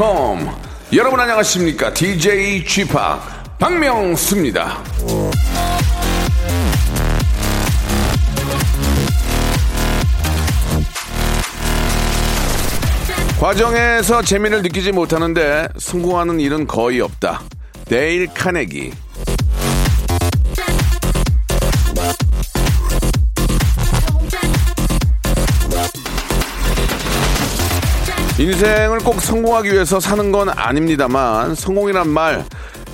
컴. 여러분 안녕하십니까? DJ g p 박명수입니다. 과정에서 재미를 느끼지 못하는데 성공하는 일은 거의 없다. 데일 카네기 인생을 꼭 성공하기 위해서 사는 건 아닙니다만 성공이란 말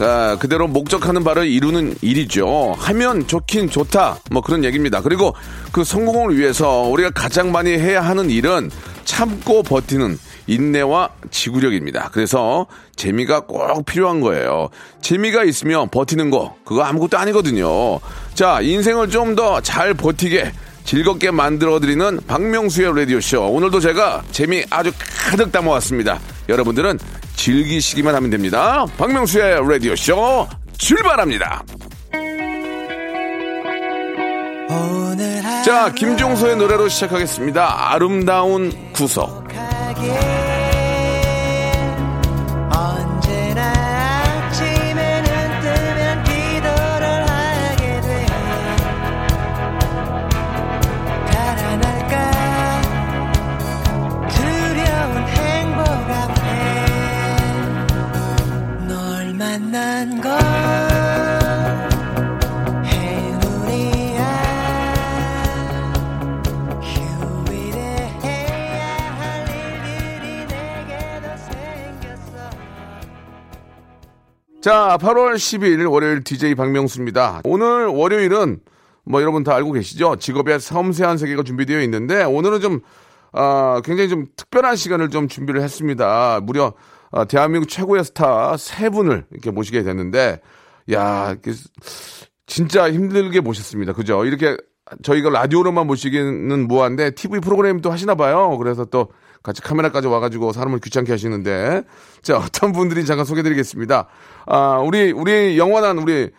아, 그대로 목적하는 바를 이루는 일이죠. 하면 좋긴 좋다. 뭐 그런 얘기입니다. 그리고 그 성공을 위해서 우리가 가장 많이 해야 하는 일은 참고 버티는 인내와 지구력입니다. 그래서 재미가 꼭 필요한 거예요. 재미가 있으면 버티는 거 그거 아무것도 아니거든요. 자, 인생을 좀 더 잘 버티게 즐겁게 만들어드리는 박명수의 라디오쇼. 오늘도 제가 재미 아주 가득 담아왔습니다. 여러분들은 즐기시기만 하면 됩니다. 박명수의 라디오쇼 출발합니다. 자, 김종서의 노래로 시작하겠습니다. 아름다운 구석. 만난 생겼어 자, 8월 10일 월요일 DJ 박명수입니다. 오늘 월요일은 뭐 여러분 다 알고 계시죠? 직업의 섬세한 세계가 준비되어 있는데 오늘은 좀 아, 굉장히 좀 특별한 시간을 좀 준비를 했습니다. 무려 아, 대한민국 최고의 스타 세 분을 이렇게 모시게 됐는데 야, 진짜 힘들게 모셨습니다. 그죠? 이렇게 저희가 라디오로만 모시기는 뭐한데 TV 프로그램도 하시나 봐요. 그래서 또 같이 카메라까지 와가지고 사람을 귀찮게 하시는데 자 어떤 분들이 잠깐 소개드리겠습니다. 아 우리 우리 영원한 우리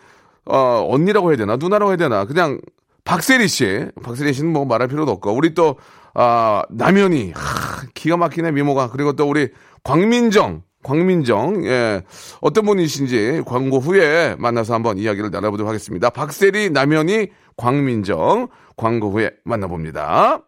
어 언니라고 해야 되나 누나라고 해야 되나 그냥 박세리 씨, 박세리 씨는 뭐 말할 필요도 없고 우리 또 아, 남현이 하, 기가 막히네 미모가 그리고 또 우리 광민정 광민정, 예. 어떤 분이신지 광고 후에 만나서 한번 이야기를 나눠보도록 하겠습니다. 박세리, 남현이, 광민정, 광고 후에 만나봅니다.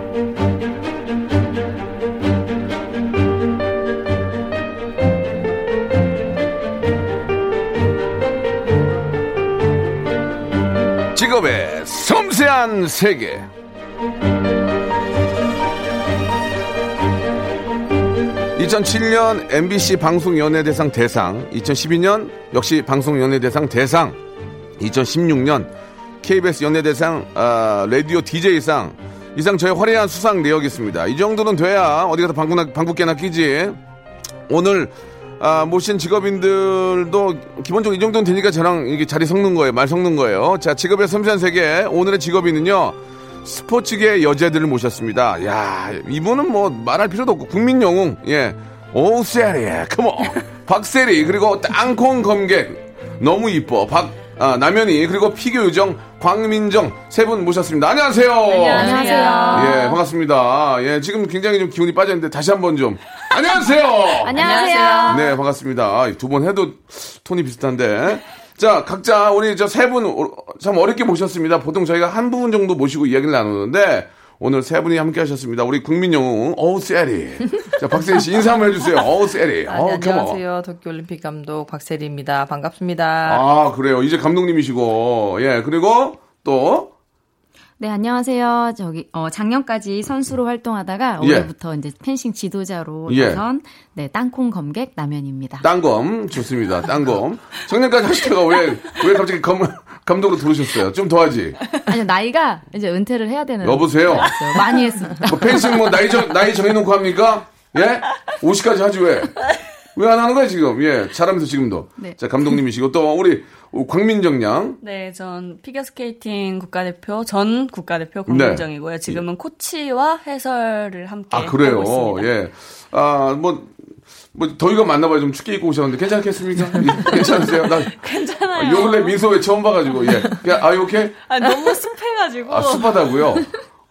직업의 섬세한 세계. (2007년) MBC 방송연예대상 대상 (2012년) 역시 방송연예대상 대상 (2016년) KBS 연예대상 아, 라디오 DJ상. 이상 저의 화려한 수상 내역이 있습니다. 이 정도는 돼야 어디 가서 방구, 방구깨나 끼지. 오늘 아, 모신 직업인들도 기본적으로 이 정도는 되니까 저랑 이게 자리 섞는 거예요. 말 섞는 거예요. 자, 직업의 섬세한 세계. 오늘의 직업인은요. 스포츠계 여자들을 모셨습니다. 야, 이분은 뭐 말할 필요도 없고 국민 영웅. 예. 오 세리. 컴온. 박세리 그리고 땅콩 검객. 너무 이뻐. 박 아, 남현이 그리고 피겨 요정 광민정 세 분 모셨습니다. 안녕하세요. 안녕하세요. 예, 반갑습니다. 예, 지금 굉장히 좀 기운이 빠졌는데 다시 한번 좀 안녕하세요. 안녕하세요. 네, 반갑습니다. 두 번 해도 톤이 비슷한데. 자, 각자 우리 저 세 분 참 어렵게 모셨습니다. 보통 저희가 한 부분 정도 모시고 이야기를 나누는데 오늘 세 분이 함께 하셨습니다. 우리 국민 영웅 어우 세리. 자, 박세리 씨 인사 한번 해주세요. 어우 세리. 아, 어우 네. 안녕하세요. 도쿄올림픽 감독 박세리입니다. 반갑습니다. 아, 그래요. 이제 감독님이시고. 예, 그리고 또 네, 안녕하세요. 저기 어 작년까지 선수로 활동하다가 예. 올해부터 이제 펜싱 지도자로 예. 나선 네, 땅콩 검객 남현입니다. 땅검 좋습니다. 땅검. 작년까지 하시다가 왜 왜 갑자기 검 감독으로 들어오셨어요? 좀 더 하지. 아니 나이가 이제 은퇴를 해야 되는 여보세요? 많이 했습니다. 뭐 펜싱 뭐 나이 정 나이 정해놓고 합니까? 예? 50까지 하지 왜? 왜 안 하는 거야 지금? 예, 잘하면서 지금도. 네. 자 감독님이시고 또 우리 광민정 양. 네, 전 피겨스케이팅 국가대표 전 국가대표 권민정이고요. 지금은 코치와 해설을 함께 네. 아 그래요. 하고 있습니다. 예. 아 뭐 뭐 더위가 많나 봐요. 좀 춥게 입고 오셨는데 괜찮겠습니까? 예, 괜찮으세요? 나 괜찮아요. 요 근래 미소에 처음 봐가지고 예. 아 이렇게 아, 너무 습해가지고. 아, 습하다고요?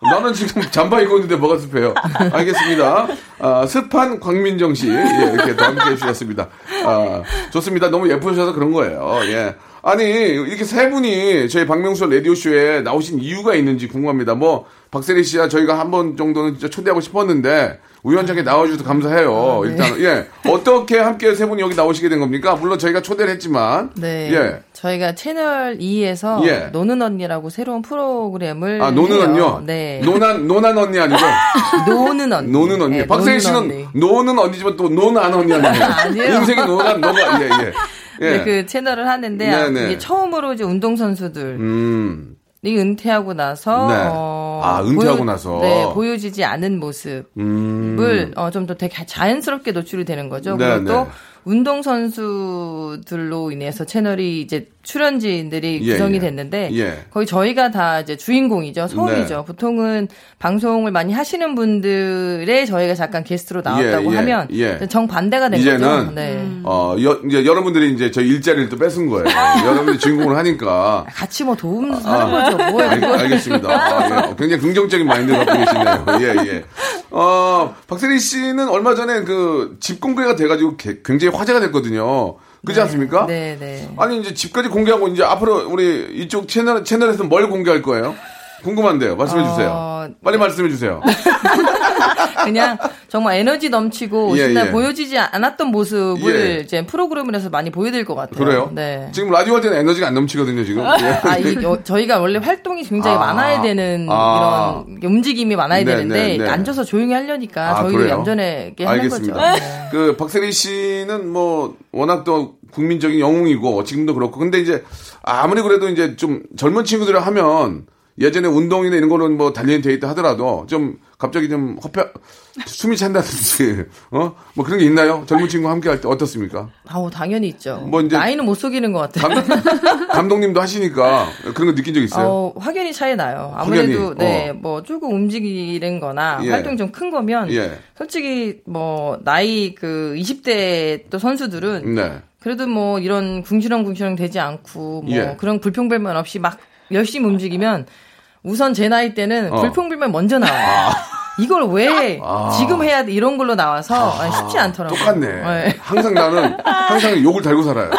나는 지금 잠바 입고 있는데 뭐가 습해요? 알겠습니다. 아, 습한 광민정 씨, 예, 이렇게 또 함께 해주셨습니다. 아, 좋습니다. 너무 예쁘셔서 그런 거예요. 예. 아니, 이렇게 세 분이 저희 박명수 라디오 쇼에 나오신 이유가 있는지 궁금합니다. 뭐, 박세리 씨야 저희가 한 번 정도는 진짜 초대하고 싶었는데, 우연찮게 나와주셔서 감사해요. 일단, 예. 어떻게 함께 세 분이 여기 나오시게 된 겁니까? 물론 저희가 초대를 했지만, 네. 예. 저희가 채널 2에서 예. 노는 언니라고 새로운 프로그램을 아, 노는 해요. 언니요? 네. 노난, 노난 언니 아니고? 노는 언니. 노는 언니. 네, 노는 씨는. 노는 언니지만 또 노는 언니 아니에요? 아니에요. 인생이 노는 너가 예 예. 예. 네, 그 채널을 하는데 네, 아, 네. 이게 처음으로 이제 운동 선수들이 음. 은퇴하고 나서 네. 어, 아, 은퇴하고 나서. 네, 보여지지 않은 모습을 음. 어, 좀더 되게 자연스럽게 노출이 되는 거죠. 네, 그리고 네. 또 운동 선수들로 인해서 채널이 이제 출연진들이 예, 구성이 예. 됐는데 예. 거의 저희가 다 이제 주인공이죠. 서울이죠. 네. 보통은 방송을 많이 하시는 분들의 저희가 잠깐 게스트로 나왔다고 예, 예, 하면 예. 정 반대가 된 이제는 거죠. 네. 어, 여, 이제 여러분들이 이제 저 일자리를 또 뺏은 거예요. 여러분들이 주인공을 하니까. 같이 뭐 도움 하는 거죠. 뭐예요? 알, 그거. 알겠습니다. 아, 예. 어, 굉장히 긍정적인 마인드를 갖고 계시네요. 예, 예. 어, 박세리 씨는 얼마 전에 그 집 공개가 돼 가지고 개- 굉장히 화제가 됐거든요. 그렇지 않습니까? 네, 네. 아니 이제 집까지 공개하고 이제 앞으로 우리 이쪽 채널 채널에서 뭘 공개할 거예요? 궁금한데요. 말씀해 주세요. 어, 빨리 말씀해 주세요. 그냥 정말 에너지 넘치고 예, 예. 보여지지 않았던 모습을 예. 이제 프로그램에서 많이 보여드릴 것 같아요. 그래요? 네. 지금 라디오 할 때는 에너지가 안 넘치거든요, 지금. 예. 아, 이, 어, 저희가 원래 활동이 굉장히 아. 많아야 되는 아. 이런 움직임이 많아야 네, 되는데 네, 네. 앉아서 조용히 하려니까 아, 저희도? 얌전하게 하는 알겠습니다. 거죠. 네. 그 박세리 씨는 뭐 워낙 또 국민적인 영웅이고 지금도 그렇고 근데 이제 아무리 그래도 이제 좀 젊은 친구들을 하면 예전에 운동이나 이런 거는 뭐 단련이 돼 있다 하더라도 좀 갑자기 좀 허패 숨이 찬다든지 어 뭐 그런 게 있나요? 젊은 친구 함께 할 때 어떻습니까? 아우 당연히 있죠. 뭐 이제- 나이는 못 속이는 것 같아요. 감, 감독님도 하시니까 그런 거 느낀 적 있어요? 어, 확연히 차이 나요. 아무래도 확연히, 네, 어. 뭐 조금 움직이는 거나 예. 활동이 좀큰 거면 예. 솔직히 뭐 나이 그 20대 또 선수들은 네. 그래도 뭐 이런 궁시렁궁시렁 되지 않고 뭐 예. 그런 불평불만 없이 막 열심히 움직이면 우선 제 나이 때는 어. 불평불만 먼저 나와요. 이걸 왜 아. 지금 해야 돼 이런 걸로 나와서 아니, 쉽지 않더라고요. 똑같네. 네. 항상 나는 항상 욕을 달고 살아요.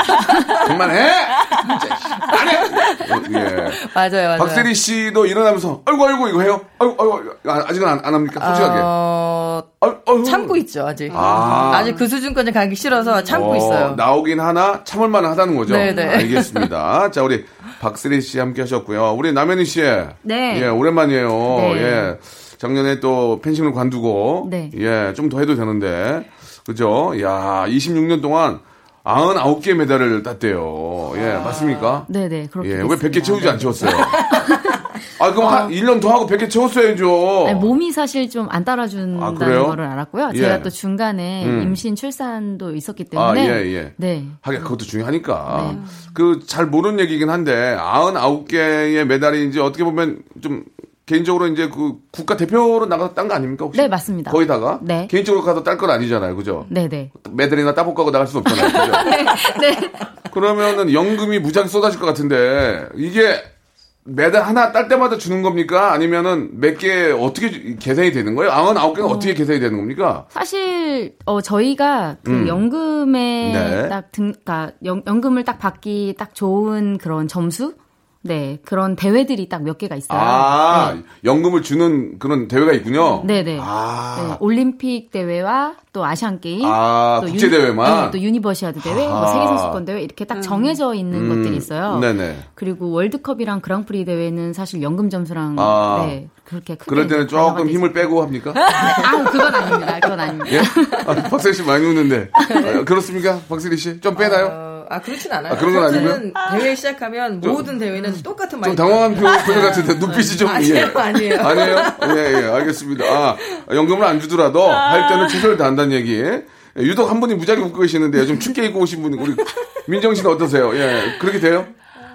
그만해. 안 해. 어, 예. 맞아요, 맞아요. 박세리 씨도 일어나면서 아이고 아이고 이거 해요. 아이고 아이고 아, 아직은 안, 안 합니까? 솔직하게. 어, 아이고. 참고 있죠 아직. 아. 아. 직그 수준까지 가기 싫어서 참고 어, 있어요. 나오긴 하나 참을 만은 하다는 거죠. 네네. 알겠습니다. 자 우리 박세리 씨 함께 하셨고요. 우리 남현희 씨. 네. 예 오랜만이에요. 네. 예. 작년에 또 펜싱을 관두고 네. 예, 좀 더 해도 되는데. 그죠? 야, 26년 동안 99개 메달을 땄대요. 예, 맞습니까? 네네 그렇게 예, 왜 됐습니다. 100개 채우지 네. 안 채웠어요? 아, 그럼 한 1년 더 하고 100개 채웠어야죠. 아니, 몸이 사실 좀 안 따라준다는 아? 거를 알았고요. 예. 제가 또 중간에 음. 임신 출산도 있었기 아, 때문에 예, 예. 네. 하긴 그것도 중요하니까. 네. 그잘 모르는 얘기긴 한데 99개의 메달이 이제 어떻게 보면 좀 개인적으로 이제 그 국가 대표로 나가서 딴 거 아닙니까 혹시? 네, 맞습니다. 거의 다가? 네. 개인적으로 가서 딸 건 아니잖아요. 그죠? 네 네. 메달이나 따복 가고 나갈 수 없잖아요. 그죠? 네. 그러면은 연금이 무장 쏟아질 것 같은데 이게 메달 하나 딸 때마다 주는 겁니까? 아니면은 몇 개 어떻게 주- 계산이 되는 거예요? 99개는 어. 떻게 계산이 되는 겁니까? 사실 어 저희가 그 음. 연금에 네. 딱 등, 그러니까 연, 연금을 딱 받기 딱 좋은 그런 점수 네, 그런 대회들이 딱 몇 개가 있어요. 아, 네. 연금을 주는 그런 대회가 있군요. 네네. 아. 네, 올림픽 대회와 또 아시안 게임, 아, 또 국제 대회만? 네, 또 유니버시아드 대회, 아하. 뭐 세계 선수권 대회 이렇게 딱 정해져 있는 음, 것들이 있어요. 네네. 그리고 월드컵이랑 그랑프리 대회는 사실 연금 점수랑 아. 네, 그렇게 크게 그럴 때는 조금 돼 힘을. 빼고 합니까? 아, 그건 아닙니다. 그건 아닙니다. 예? 아, 박세리 씨 많이 웃는데. 아, 그렇습니까? 박세리 씨? 좀 빼나요? 어, 아 그렇진 않아요. 아, 그런 건 아무튼 대회 시작하면 모든 대회는 똑같은 좀 마인드. 당황한 표, 표정 같은데 눈빛이 좀. 아니에요, 아니에요. 아니에요? 예, 예, 알겠습니다. 아, 연금을 안 주더라도 할 때는 최선을 다한다는 얘기. 예, 유독 한 분이 무지하게 웃고 계시는데 좀 춥게 입고 오신 분이 우리 민정 씨는 어떠세요? 예, 그렇게 돼요?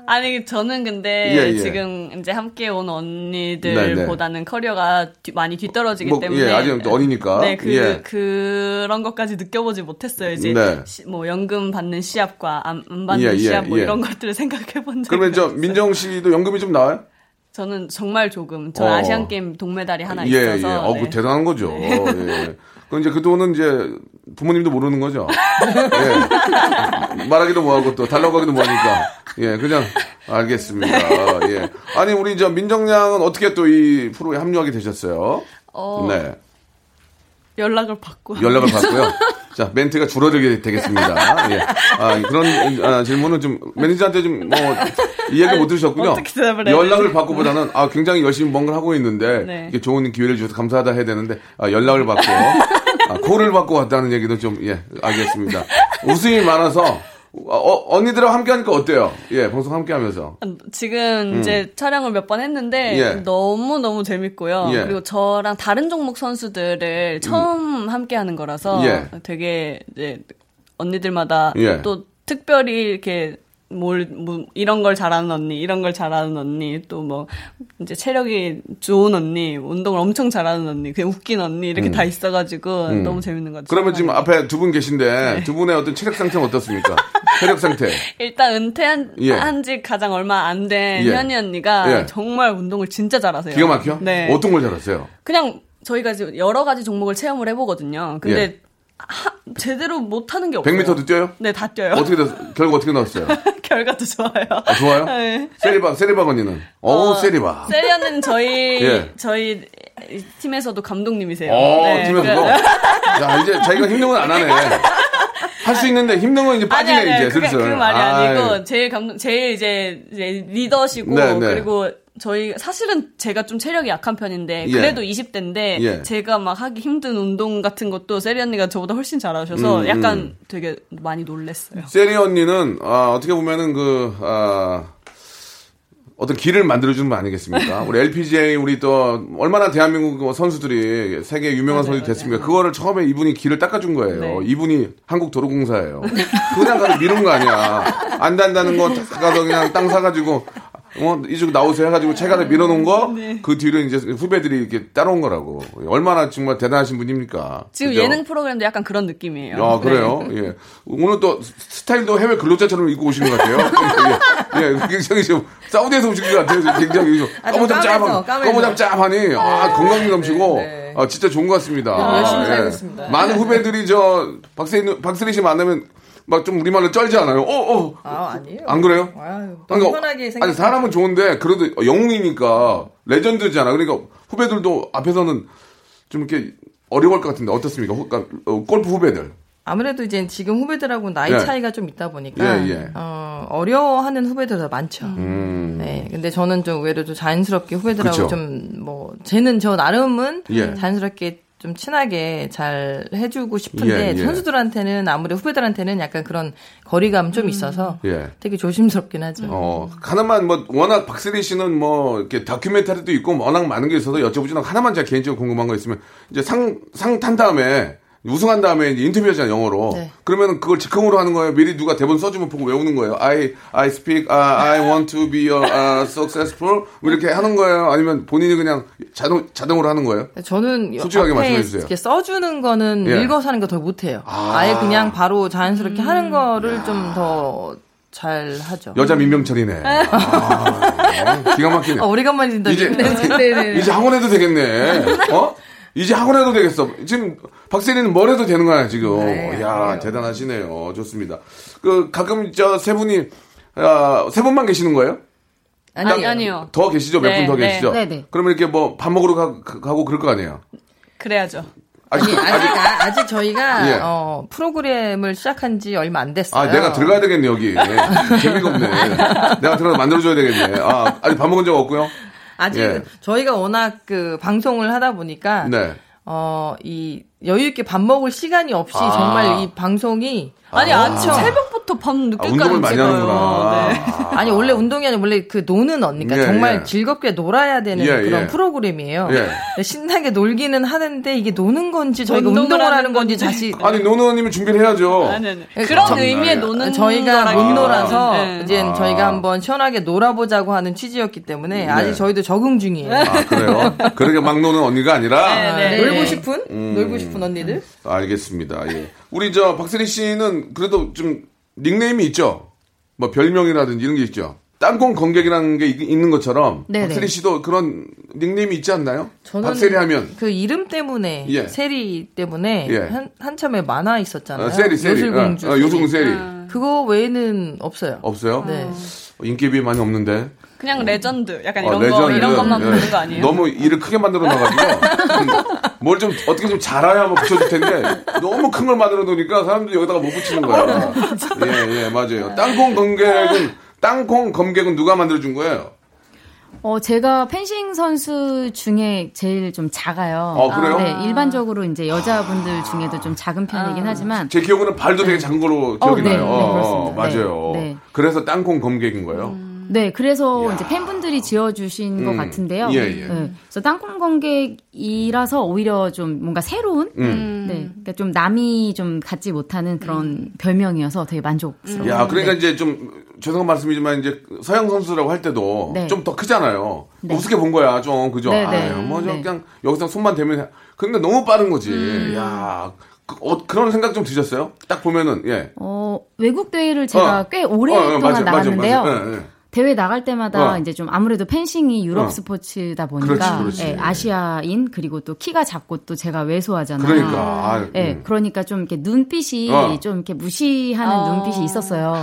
아니 저는 근데 예, 예. 지금 이제 함께 온 네, 네. 언니들보다는 커리어가 뒤- 많이 뒤떨어지기 뭐, 때문에 예, 아직 어리니까. 네, 그 예. 그런 것까지 느껴보지 못했어요. 이제 네. 시- 뭐 연금 받는 시합과 안, 안 받는 예, 예, 시합 뭐 예. 이런 것들을 생각해 본 적이 그러면 저. 민정 씨도 연금이 좀 나와요? 저는 정말 조금 저 어. 아시안 게임 동메달이 하나 예, 있어서 예. 어, 네. 그 대단한 거죠. 예. 그 이제 그 돈은 이제 부모님도 모르는 거죠. 예. 말하기도 뭐하고 또 달라고 하기도 뭐하니까. 예, 그냥 알겠습니다. 예. 아니 우리 저 민정양은 어떻게 또 이 프로에 합류하게 되셨어요? 어, 네. 연락을 받고 연락을 받고요. 자, 멘트가 줄어들게 되겠습니다. 예. 아, 그런 아, 질문은 좀 매니저한테 좀 뭐 이야기 못 들으셨군요. 연락을? 받고보다는 아, 굉장히 열심히 뭔가를 하고 있는데 네. 이렇게 좋은 기회를 주셔서 감사하다 해야 되는데 아, 연락을 받고 아, 콜을 받고 왔다는 얘기도 좀 예, 알겠습니다. 웃음이 많아서 어, 언니들하고 함께 하니까 어때요? 예, 방송 함께 하면서. 지금 이제 촬영을 몇 번 했는데 음. 예. 너무 너무 재밌고요. 예. 음. 그리고 저랑 다른 종목 선수들을 처음 함께 하는 거라서 예. 되게 이제 언니들마다 예. 또 특별히 이렇게 뭘, 뭐, 이런 걸 잘하는 언니, 이런 걸 잘하는 언니, 또 뭐, 이제 체력이 좋은 언니, 운동을 엄청 잘하는 언니, 그냥 웃긴 언니, 이렇게 다 있어가지고 너무 재밌는 것 같아요. 음. 그러면 지금 앞에 두 분 계신데 두 분의 어떤 체력 상태는 어떻습니까? 체력 상태. 일단 은퇴한 예. 한지 가장 얼마 안된 예. 현희 언니가 예. 정말 운동을 진짜 잘하세요. 기가 막혀? 네. 어떤 걸 잘하세요? 그냥 저희가 지금 여러 가지 종목을 체험을 해보거든요. 근데 예. 하- 제대로 못하는 게 없어요. 100m도 뛰어요? 네, 다 뛰어요. 어떻게 됐, 결과 어떻게 나왔어요? 결과도 좋아요. 아, 좋아요? 네. 세리바, 세리바 언니는? 어우, 세리바. 세리 언니는 저희 예. 저희 팀에서도 감독님이세요. 어, 네, 팀에서도? 그- 야, 이제 자기가 힘든 건 안 하네. 할수 있는데 힘든 건 이제 아니 빠지네, 아니 이제 그게 슬슬. 그 말이. 아니고 제일 감독 제일 이제, 이제 리더시고 네, 네. 그리고 저희 사실은 제가 좀 체력이 약한 편인데 예. 그래도 20대인데 예. 제가 막 하기 힘든 운동 같은 것도 세리 언니가 저보다 훨씬 잘하셔서 음, 약간 음. 되게 많이 놀랬어요. 세리 언니는, 아, 어떻게 보면은 그, 아, 어떤 길을 만들어주는 분 아니겠습니까? 우리 LPGA 우리 또 얼마나 대한민국 선수들이 세계 유명한 선수 됐습니까? 그거를 처음에 이분이 길을 닦아준 거예요. 네. 이분이 한국 도로공사예요. 그냥 가서 미룬 거 아니야. 안 단다는 거다 가서 그냥 땅 사가지고 어, 이쪽 나오세요 해가지고 체가를 밀어놓은 거, 네. 그 뒤로 이제 후배들이 이렇게 따라온 거라고. 얼마나 정말 대단하신 분입니까? 지금 그죠? 예능 프로그램도 약간 그런 느낌이에요. 아, 그래요? 네. 예. 오늘 또 스타일도 해외 근로자처럼 입고 오시는 것 같아요. 예, 예. 굉장히 좀 사우디에서 오신 것 같아요. 굉장히 좀 아, 좀 까무잡 까매서, 짭한, 까매서. 까무잡 짭하니, 아, 건강이 넘치고, 네. 아, 진짜 좋은 것 같습니다. 네, 열심히 예. 살고 있습니다. 많은 후배들이 저, 박세리, 박세리 씨 만나면 막 좀 우리말로 쩔지 않아요? 어, 어. 아 아니에요. 안 그래요? 아유, 너무 그러니까 편하게 생각. 아니 사람은 좋은데 그래도 영웅이니까 레전드잖아. 그러니까 후배들도 앞에서는 좀 이렇게 어려울 것 같은데 어떻습니까? 후- 그러니까 어, 골프 후배들. 아무래도 이제 지금 후배들하고 나이 예. 차이가 좀 있다 보니까 예, 예. 어, 어려워하는 후배들 더 많죠. 음. 네, 근데 저는 좀 의외로 좀 자연스럽게 후배들하고. 좀 뭐 쟤는 저 나름은 예. 자연스럽게 좀 친하게 잘 해주고 싶은데 예, 예. 선수들한테는 아무래도 후배들한테는 약간 그런 거리감 좀 있어서 예. 되게 조심스럽긴 하죠. 어, 하나만 뭐 워낙 박세리 씨는 뭐 이렇게 다큐멘터리도 있고 워낙 많은 게 있어서 여쭤보지 않고 하나만 제가 개인적으로 궁금한 거 있으면 이제 상 상 탄 다음에 우승한 다음에 인터뷰하잖아요 영어로. 네. 그러면 그걸 즉흥으로 하는 거예요. 미리 누가 대본 써주면 보고 외우는 거예요. I I speak, uh, I want to be a, uh, successful. 뭐 이렇게 하는 거예요. 아니면 본인이 그냥 자동 자동으로 하는 거예요. 저는 솔직하게 앞에 말씀해 주세요. 이렇게 써주는 거는 예. 읽어서 하는 거 더 못해요. 아. 아. 예 그냥 바로 자연스럽게 하는 거를 좀더 잘 하죠. 여자 민병철이네. 아, 기가 막히네. 어, 오래간만에 진다. 이제. 이제 학원 해도 되겠네. 어? 이제 학원 해도 되겠어. 지금 박세리는 뭘 해도 되는 거야 지금. 네, 야 대단하시네요. 좋습니다. 그 가끔 저 세 분이 아, 세 분만 계시는 거예요? 아니, 아니요. 더 계시죠? 몇분 네, 더 네. 계시죠? 네, 네. 그러면 이렇게 뭐 밥 먹으러 가, 가고 그럴 거 아니에요? 그래야죠. 아직, 아니, 아직, 아, 아직 저희가, 예. 어, 프로그램을 시작한 지 얼마 안 됐어요. 아, 내가 들어가야 되겠네, 여기. 예. 재미가 없네. 내가 들어가서 만들어 줘야 되겠네. 아, 아직 밥 먹은 적 없고요? 아직 예. 저희가 워낙 그 방송을 하다 보니까 네. 어, 이 여유 있게 밥 먹을 시간이 없이 아. 정말 이 방송이 아니, 아. 아침 새벽부터 밤 아, 늦게까지 운동을 많이 찍어요. 하는구나. 네. 아니 원래 운동이 아니라 원래 그 노는 언니까 예, 정말 예. 즐겁게 놀아야 되는 예, 그런 예. 프로그램이에요. 예. 신나게 놀기는 하는데 이게 노는 건지 저희가 운동을 운동을, 하는 건지. 다시 아니, 노노님이 준비를 해야죠. 아니, 아니. 예, 그런 정- 의미의 노는 저희가 못 놀아서 네. 이제 아. 저희가 한번 시원하게 놀아보자고 하는 취지였기 때문에 아직 저희도 적응 중이에요. 아, 그래요? 그러게 막 노는 언니가 아니라? 네, 네. 놀고 네. 싶은 음. 놀고 싶은 언니들. 알겠습니다. 예. 우리 저 박세리 씨는 그래도 좀 닉네임이 있죠? 뭐 별명이라든지 이런 게 있죠? 땅콩 건객이라는 게 있- 있는 것처럼 네네. 박세리 씨도 그런 닉네임이 있지 않나요? 저는 박세리 하면 그 이름 때문에 예. 세리 때문에 예. 한 한참에 만화 있었잖아요. 어, 세리 세리 요술공주. 어, 어, 세리. 요승 세리 그거 외에는 없어요. 없어요? 네. 인기비 많이 없는데 그냥 레전드. 약간 어, 이런 거, 레전드. 이런 것만 예. 부르는 거 아니에요? 너무 일을 크게 만들어 놔가지고 뭘 좀 어떻게 좀 잘해야 뭐 붙여줄 텐데 너무 큰 걸 만들어 놓으니까 사람들이 여기다가 못 붙이는 거야. 예, 예, 맞아요. 땅콩 검객은 땅콩 검객은 누가 만들어 준 거예요? 어, 제가 펜싱 선수 중에 제일 좀 작아요. 어, 그래요? 네, 일반적으로 이제 여자분들 중에도 좀 작은 편이긴 하지만 제 기억으로는 발도 되게 작은 걸로 어, 기억이 네, 나요. 네, 어. 맞아요. 네, 네. 그래서 땅콩 검객인 거예요. 네, 그래서 이제 팬분들이 지어주신 것 음, 같은데요. 예, 예. 네, 그래서 땅콩 관객이라서 오히려 좀 뭔가 새로운, 음. 네, 그러니까 좀 남이 좀 갖지 못하는 그런 별명이어서 되게 만족스러워요. 야, 그러니까 네. 이제 좀 죄송한 말씀이지만 이제 서양 선수라고 할 때도 네. 좀더 크잖아요. 네. 우습게 본 거야, 좀 그죠? 네, 네. 아유, 뭐저 네. 그냥 여기서 손만 대면 해. 근데 너무 빠른 거지. 음. 야, 그런 생각 좀 드셨어요? 딱 보면은 예. 어, 외국 대회를 제가 어. 꽤 오랫동안 어, 어, 맞아, 맞아, 나갔는데요. 맞아. 예, 예. 대회 나갈 때마다 어. 이제 좀 아무래도 펜싱이 유럽 어. 스포츠다 보니까 그렇지, 그렇지. 예, 아시아인 그리고 또 키가 작고 또 제가 왜소하잖아요. 그러니까. 아, 예, 음. 그러니까 좀 이렇게 눈빛이 어. 좀 이렇게 무시하는 눈빛이 있었어요.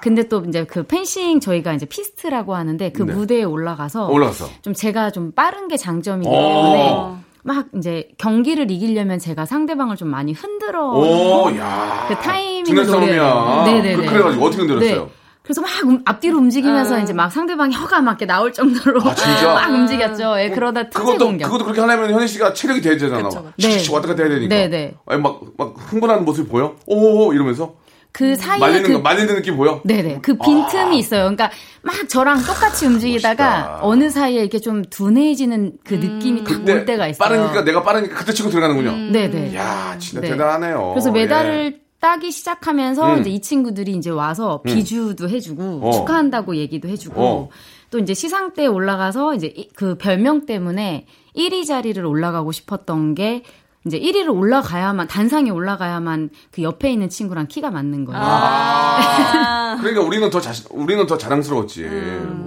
근데 또 이제 그 펜싱 저희가 이제 피스트라고 하는데 그 네. 무대에 올라가서 올라갔어. 좀 제가 좀 빠른 게 장점이기 오. 때문에 막 이제 경기를 이기려면 제가 상대방을 좀 많이 흔들어 오, 야. 그 타이밍을. 노려요. 네네네. 그, 그래가지고 어떻게 흔들었어요? 네. 그래서 막 음- 앞뒤로 움직이면서 이제 막 상대방이 막 이렇게 나올 정도로 아, 진짜? 막 움직였죠. 예, 그러다 특제 그것도 공격. 그것도 그렇게 하려면 현희 씨가 체력이 돼야 되잖아. 네. 씩 왔다 갔다 해야 되니까. 네, 네. 아니 막막 흥분하는 모습이 보여? 오 이러면서 그 사이에 말리는 그거 말리는 느낌 보여? 네네 그 빈틈이 있어요. 그러니까 막 저랑 똑같이 움직이다가 멋있다. 어느 사이에 이렇게 좀 둔해지는 그 느낌이 딱올 때가 있어요. 빠르니까 내가 빠르니까 그때 치고 들어가는군요. 네네. 야 진짜 네. 대단하네요. 그래서 예. 메달을 따기 시작하면서 음. 이제 이 친구들이 이제 와서 비주도 해주고 어. 축하한다고 얘기도 해주고 어. 또 이제 시상 때 올라가서 이제 이- 그 별명 때문에 1위 자리를 올라가고 싶었던 게 이제 1위를 올라가야만 단상에 올라가야만 그 옆에 있는 친구랑 키가 맞는 거예요. 아. 그러니까 우리는 더 자신, 우리는 더 자랑스러웠지.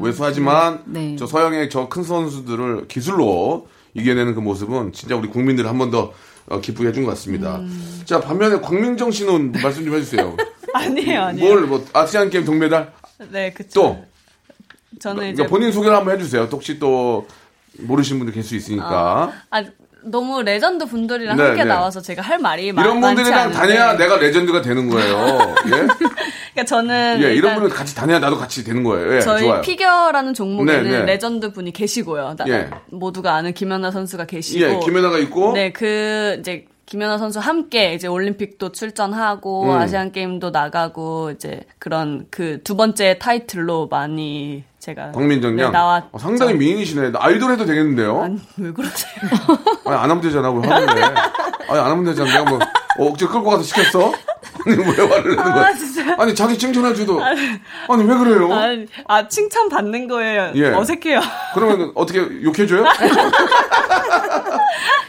왜소하지만 네. 저 서양의 저 큰 선수들을 기술로 이겨내는 그 모습은 진짜 우리 국민들 한 번 더 어, 기쁘게 해준 것 같습니다. 자 반면에 곽민정 씨는 말씀 좀 해주세요. 아니에요, 아니에요. 뭘 뭐 아시안 게임 동메달 네, 그쵸. 또 저는 이제 그러니까 본인 소개를 한번 해주세요. 또 혹시 또 모르시는 분들 계실 수 있으니까. 아, 너무 레전드 분들이랑 네, 함께 네. 나와서 제가 할 말이 많- 이런 분들이랑 않은데. 다녀야 내가 legend가 되는 거예요. 예? 그러니까 저는 예, 이런 분들 같이 다녀야 나도 같이 되는 거예요. 예, 저희 좋아요. 피겨라는 종목에는 네, 네. 레전드 분이 계시고요. 나- 예. 모두가 아는 김연아 선수가 계시고. 예, 김연아가 있고. 네, 그 이제 김연아 선수 함께 이제 올림픽도 출전하고 음. 아시안 게임도 나가고 이제 그런 그 두 번째 타이틀로 많이 제가 곽민정 양 네, 나왔. 어, 상당히 미인이시네. 아이돌 해도 되겠는데요? 아니, 왜 그러세요? 아니, 안 하면 되잖아. 왜 하는데? 아니, 안 하면 되잖아. 내가 뭐, 어, 억지로 끌고 가서 시켰어? 아니, 왜 화를 내는 거야? 아, 진짜. 아니, 자기 칭찬해줘도. 아니, 왜 그래요? 아니, 아 칭찬 받는 거에 예. 어색해요. 그러면 어떻게 욕해줘요?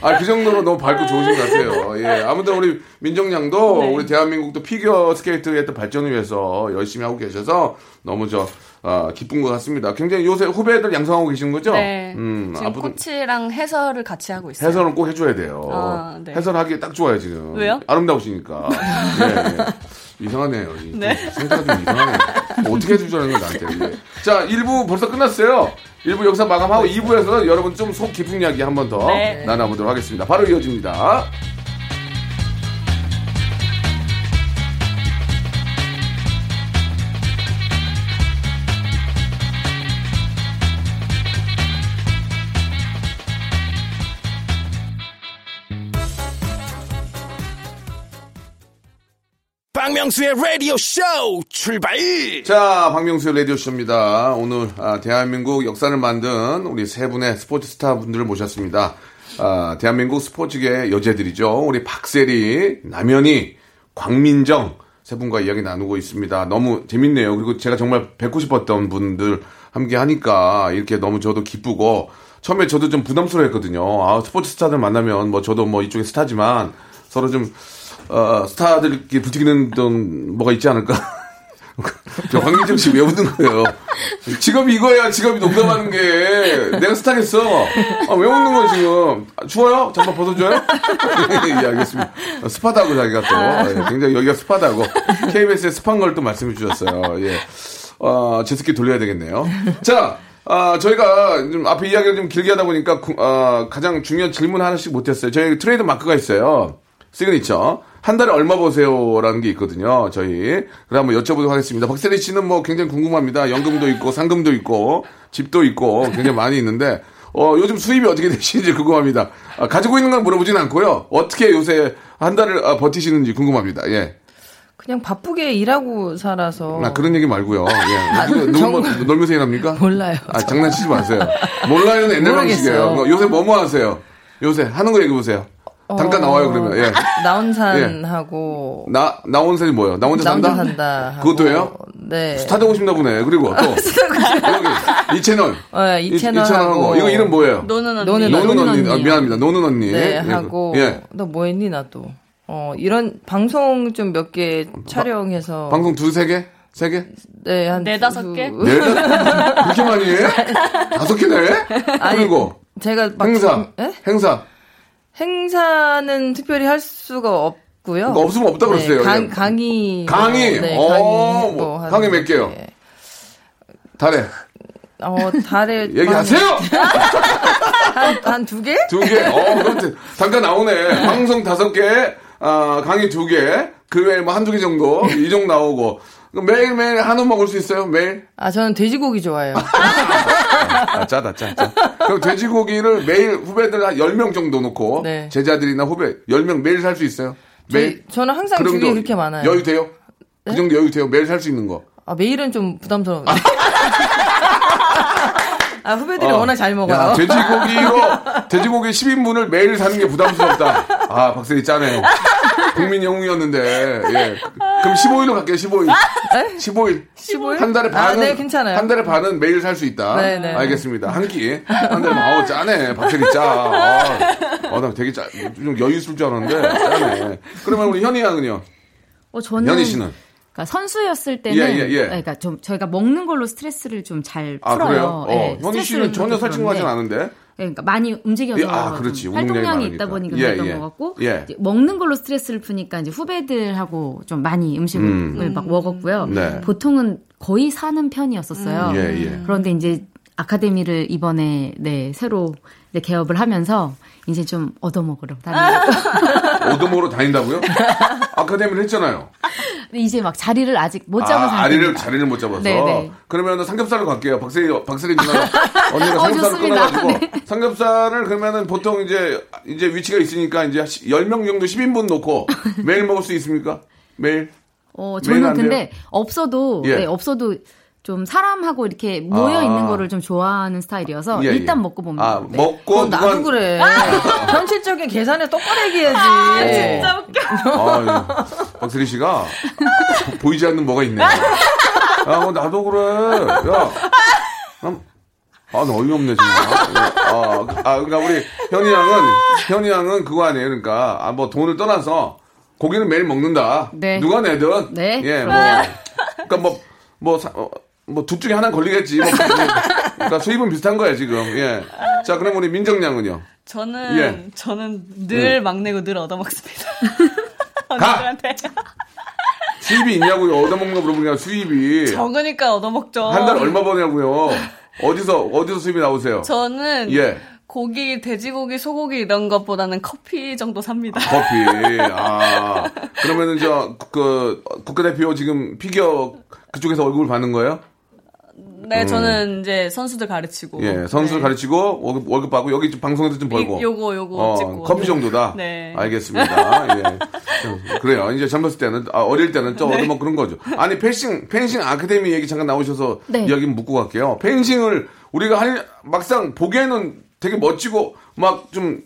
아, 그 정도로 너무 밝고 좋으신 것 같아요. 예. 아무튼 우리 민정 양도 네. 우리 대한민국도 피겨 스케이트의 또 발전을 위해서 열심히 하고 계셔서 너무 저, 아, 기쁜 것 같습니다. 굉장히 요새 후배들 양성하고 계시는 거죠? 네. 음, 지금 앞으로 코치랑 해설을 같이 하고 있어요. 해설은 꼭 해줘야 돼요. 아, 네. 해설하기 딱 좋아요, 지금. 왜요? 아름다우시니까. 예, 예. 이상하네요. 이- 네. 상태가 좀 이상하네요. 뭐 어떻게 해줄 줄 아는 거야, 나한테. 예. 자, 1부 벌써 끝났어요. 1부 여기서 마감하고 2부에서 여러분 좀 속 깊은 이야기 한 번더 네. 나눠보도록 하겠습니다. 바로 이어집니다. 박명수의 라디오 쇼 출발! 자, 박명수의 라디오 쇼입니다. 오늘, 아, 대한민국 역사를 만든 우리 세 분의 스포츠 스타 분들을 모셨습니다. 아, 대한민국 스포츠계 여제들이죠. 우리 박세리, 남현희, 곽민정 세 분과 이야기 나누고 있습니다. 너무 재밌네요. 그리고 제가 정말 뵙고 싶었던 분들 함께 하니까 이렇게 너무 저도 기쁘고 처음에 저도 좀 부담스러웠거든요. 아, 스포츠 스타들 만나면 뭐 저도 뭐 이쪽에 스타지만 서로 좀 어, 스타들끼리 부딪히는 좀 뭐가 있지 않을까? 저 곽민정 씨 왜 웃는 거예요? 직업이 이거야, 직업이 농담하는 게. 내가 스타겠어. 아, 왜 웃는 거야, 지금? 아, 추워요? 잠깐 벗어줘요? 예, 알겠습니다. 어, 습하다고 자기가 또. 아, 예, 굉장히 여기가 습하다고. KBS에 습한 걸 또 말씀해 주셨어요. 예. 어, 제습기 돌려야 되겠네요. 자, 아, 저희가 좀 앞에 이야기를 좀 길게 하다 보니까 구- 아, 가장 중요한 질문 하나씩 못했어요. 저희 트레이드 마크가 있어요. 시그니처. 한 달에 얼마 버세요라는 게 있거든요. 저희. 그래 한번 여쭤보도록 하겠습니다. 박세리 씨는 뭐 굉장히 궁금합니다. 연금도 있고 상금도 있고 집도 있고 굉장히 많이 있는데 어, 요즘 수입이 어떻게 되시는지 궁금합니다. 아, 가지고 있는 건 물어보진 않고요. 어떻게 요새 한 달을 아, 버티시는지 궁금합니다. 예. 그냥 바쁘게 일하고 살아서 아, 그런 얘기 말고요. 예. 누구, 누구 뭐, 놀면서 일합니까? 몰라요. 아, 장난치지 마세요. 몰라요는 옛날 모르겠어요. 방식이에요. 뭐, 요새 뭐뭐 하세요? 요새 하는 거 얘기해 보세요. 단가 어, 나와요, 그러면. 예. 나온산하고 나, 나 혼자 뭐예요? 나 혼자 나 산다? 혼자 산다. 그것도 해요? 네. 스타 되고 싶나 보네. 그리고 또. 여기, 이 채널. 어, 이 채널 채널 하고. 하고. 이거 이름 뭐예요? 노는 언니. 노는 언니. 아. 미안합니다. 노는 언니. 네, 예. 하고 예. 너 뭐 했니 나 또. 어, 이런 방송 좀 몇 개 촬영해서 방송 두세 개? 세 개? 네, 한 네, 다섯 개? 두- 네? 그렇게 많이 해? 다섯 개네? 그리고 제가 막 행사. 예? 행사. 행사는 특별히 할 수가 없고요. 그러니까 없으면 없다 그랬어요. 네, 강, 예. 강의. 강의? 네, 어, 강의. 뭐, 뭐 강의 몇. 개요? 달에. 어, 달에. 얘기하세요! 한, 한 두 개? 두 개. 어, 그렇지. 잠깐 나오네. 방송 다섯 개, 아, 강의 두 개, 그 외에 뭐 한두 개 정도, 이 정도 나오고. 그럼 매일매일 한우 먹을 수 있어요? 매일? 아, 저는 돼지고기 좋아해요. 아, 짜다, 짜, 짜. 그럼 돼지고기를 매일 후배들 한 10명 정도 놓고, 네. 제자들이나 후배 10명 매일 살 수 있어요? 매일? 저희- 저는 항상 그 정도 그렇게 많아요. 네? 여유 돼요? 그 정도 여유 돼요? 매일 살 수 있는 거. 아, 매일은 좀 부담스러운데. 아, 후배들이 어. 워낙 잘 먹어요. 야, 돼지고기로, 돼지고기 10인분을 매일 사는 게 부담스럽다. 아, 박세리 짜네. 국민 영웅이었는데, 예. 그럼 15일로 갈게요, 15일. 15일. 15일? 한 달에 아, 반은. 네, 괜찮아요. 한 달에 반은 매일 살 수 있다. 네, 네. 알겠습니다. 한 끼. 한 달에, 반. 어, 짜네. 박세리 짜. 아, 어, 나 되게 짜. 좀 여유 있을 줄 알았는데, 짜네. 그러면 우리 현희 양은요? 어, 저는 현희 씨는? 그러니까 선수였을 때는 예, 예, 예. 그러니까 좀 저희가 먹는 걸로 스트레스를 좀잘 아, 풀어요. 그래요? 어, 예, 현희 씨는 전혀 살찐 것 같진 풀었는데 않은데. 그러니까 많이 움직여서 예, 아, 그렇지. 활동량이 많으니까. 있다 보니까 예, 그랬던 예. 것 같고 예. 이제 먹는 걸로 스트레스를 푸니까 이제 후배들하고 좀 많이 음식을 막 먹었고요. 네. 보통은 거의 사는 편이었었어요. 예, 예. 그런데 이제 아카데미를 이번에 네 새로 네, 개업을 하면서 이제 좀 얻어먹으러 다니고 오도모로 다닌다고요? 아카데미를 했잖아요. 근데 이제 막 자리를 아직 못 잡은 아, 상태입니다. 아리를 자리를 못 잡아서. 네, 네. 그러면 삼겹살로 갈게요. 박세리 박세리 누나가 언니가 어, 삼겹살을 좋습니다. 끊어가지고 네. 삼겹살을 그러면은 보통 이제 이제 위치가 있으니까 이제 10명 정도 10인분 놓고 매일 먹을 수 있습니까? 매일. 어, 저는 안 돼요? 근데 없어도 예. 네, 없어도 좀 사람하고 이렇게 모여 아. 있는 거를 좀 좋아하는 스타일이어서 예, 일단 예. 먹고 봅니다. 아, 네. 먹고 나도 누가 그래. 현실적인 계산을 똑바로 얘기해야지. 진짜 웃겨. 아, 예. 박세리 씨가 보이지 않는 뭐가 있네. 야, 뭐 나도 그래. 야. 난, 아, 나 어이없네, 정말. 아, 아, 그러니까 우리 현희 양은, 현희 양은 그거 아니에요. 그러니까, 아, 뭐 돈을 떠나서 고기는 매일 먹는다. 네. 누가 내든. 네, 예, 뭐. 그럼요. 그러니까 뭐, 뭐, 사- 어, 뭐 둘 중에 하나 는 걸리겠지. 뭐, 그러니까 수입은 비슷한 거야, 지금. 예. 자, 그럼 우리 민정 양은요. 저는 예. 저는 늘 막내고 늘 얻어먹습니다. 가! 언니들한테 수입이 있냐고요. 얻어먹는 거 물어보니까 수입이. 적으니까 얻어먹죠. 한 달 얼마 버냐고요. 어디서, 어디서 수입이 나오세요? 저는 예. 고기, 돼지고기, 소고기 이런 것보다는 커피 정도 삽니다. 커피. 아. 그러면은 저, 그, 국가대표 지금 피겨 그쪽에서 얼굴 받는 거예요? 네, 저는 이제 선수들 가르치고. 음. 예, 선수 네. 가르치고 월급, 월급 받고 여기 좀 방송에서 좀 벌고. 이- 요거, 요거 어, 찍고. 커피 정도다. 네. 알겠습니다. 예. 좀 그래요. 이제 젊었을 때는 아, 어릴 때는 네. 좀 얻어먹 그런 거죠. 아니 펜싱 펜싱 아카데미 얘기 잠깐 나오셔서 네. 이야기 묻고 갈게요. 펜싱을 우리가 할 막상 보기에는 되게 멋지고 막 좀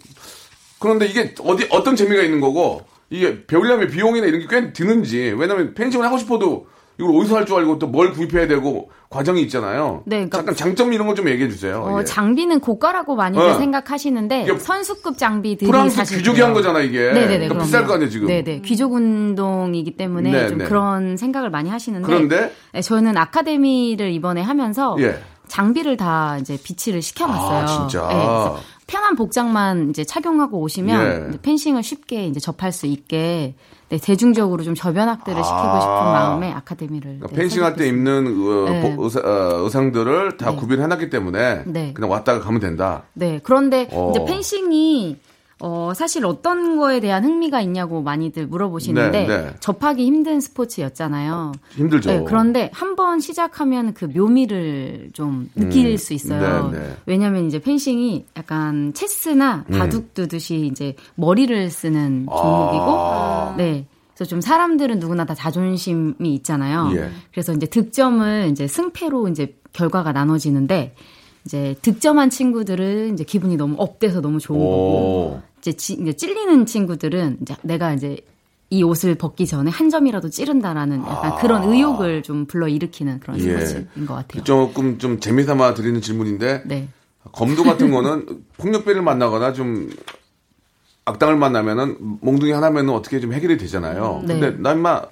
그런데 이게 어디 어떤 재미가 있는 거고 이게 배우려면 비용이나 이런 게 꽤 드는지 왜냐면 펜싱을 하고 싶어도 이걸 어디서 할 줄 알고 또 뭘 구입해야 되고 과정이 있잖아요. 네, 그러니까- 잠깐 장점 이런 거 좀 얘기해 주세요. 어, 예. 장비는 고가라고 많이들 어. 생각하시는데 선수급 장비들이 프랑스 사실 귀족이. 한 거잖아 이게. 네네네. 그러니까 비쌀 그럼요. 거 아니에요 지금. 네네. 귀족 운동이기 때문에 네, 좀 네. 그런 생각을 많이 하시는데. 그런데 네, 저는 아카데미를 이번에 하면서 예. 장비를 다 이제 비치를 시켜놨어요. 아, 진짜? 네, 그래서 편한 복장만 이제 착용하고 오시면 예. 펜싱을 쉽게 이제 접할 수 있게 네, 대중적으로 좀 저변학들을 시키고 싶은 아. 마음에 아카데미를 그러니까 네, 펜싱할 때. 입는 어, 네. 복- 의사, 어, 의상들을 다 네. 구비해놨기 때문에 네. 그냥 왔다가 가면 된다. 네, 그런데 어. 이제 펜싱이 어, 사실 어떤 거에 대한 흥미가 있냐고 많이들 물어보시는데 네, 네. 접하기 힘든 스포츠였잖아요. 힘들죠. 네, 그런데 한번 시작하면 그 묘미를 좀 느낄 음, 수 있어요. 네, 네. 왜냐하면 이제 펜싱이 약간 체스나 음. 바둑 두듯이 이제 머리를 쓰는 종목이고, 아. 네. 그래서 좀 사람들은 누구나 다 자존심이 있잖아요. 예. 그래서 이제 득점을 이제 승패로 이제 결과가 나눠지는데 이제 득점한 친구들은 이제 기분이 너무 up돼서 너무 좋은 거고 오. 이제, 지- 이제 찔리는 친구들은 이제 내가 이제 이 옷을 벗기 전에 한 점이라도 찌른다라는 약간 그런 의욕을 좀 불러 일으키는 그런 아. 예. 스포츠인 것 같아요. 조금 좀 재미삼아 드리는 질문인데 네. 검도 같은 거는 폭력배를 만나거나 좀 악당을 만나면은 몽둥이 하나면은 어떻게 좀 해결이 되잖아요. 네. 근데 나 임마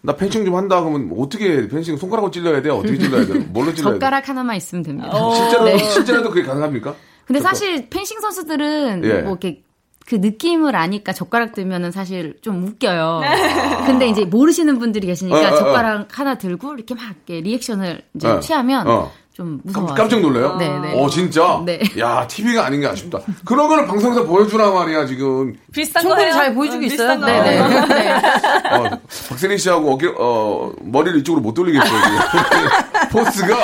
나 펜싱 좀 한다 그러면 어떻게 펜싱 손가락으로 찔러야 돼? 어떻게 찔러야 돼? 뭘로 찔러야 돼? 젓가락 하나만 있으면 됩니다. 실제로 네. 실제로도 그게 가능합니까? 근데 젓가- 사실 펜싱 선수들은 예. 뭐 이렇게 그 느낌을 아니까 젓가락 들면은 사실 좀 웃겨요. 근데 이제 모르시는 분들이 계시니까 어, 어, 어. 젓가락 하나 들고 이렇게 막 이렇게 리액션을 이제 어, 취하면 어. 좀 무서워. 깜- 깜짝 놀래요? 네, 네. 어, 진짜? 네. 야, TV가 아닌 게 아쉽다. 그런 거를 방송에서 보여주라 말이야, 지금. 비슷한 거 충분히? 잘 보여주고 응, 있어요. 네네. 네. 어, 박세린 씨하고 어깨, 어, 머리를 이쪽으로 못 돌리겠어요, 지금. 포스가,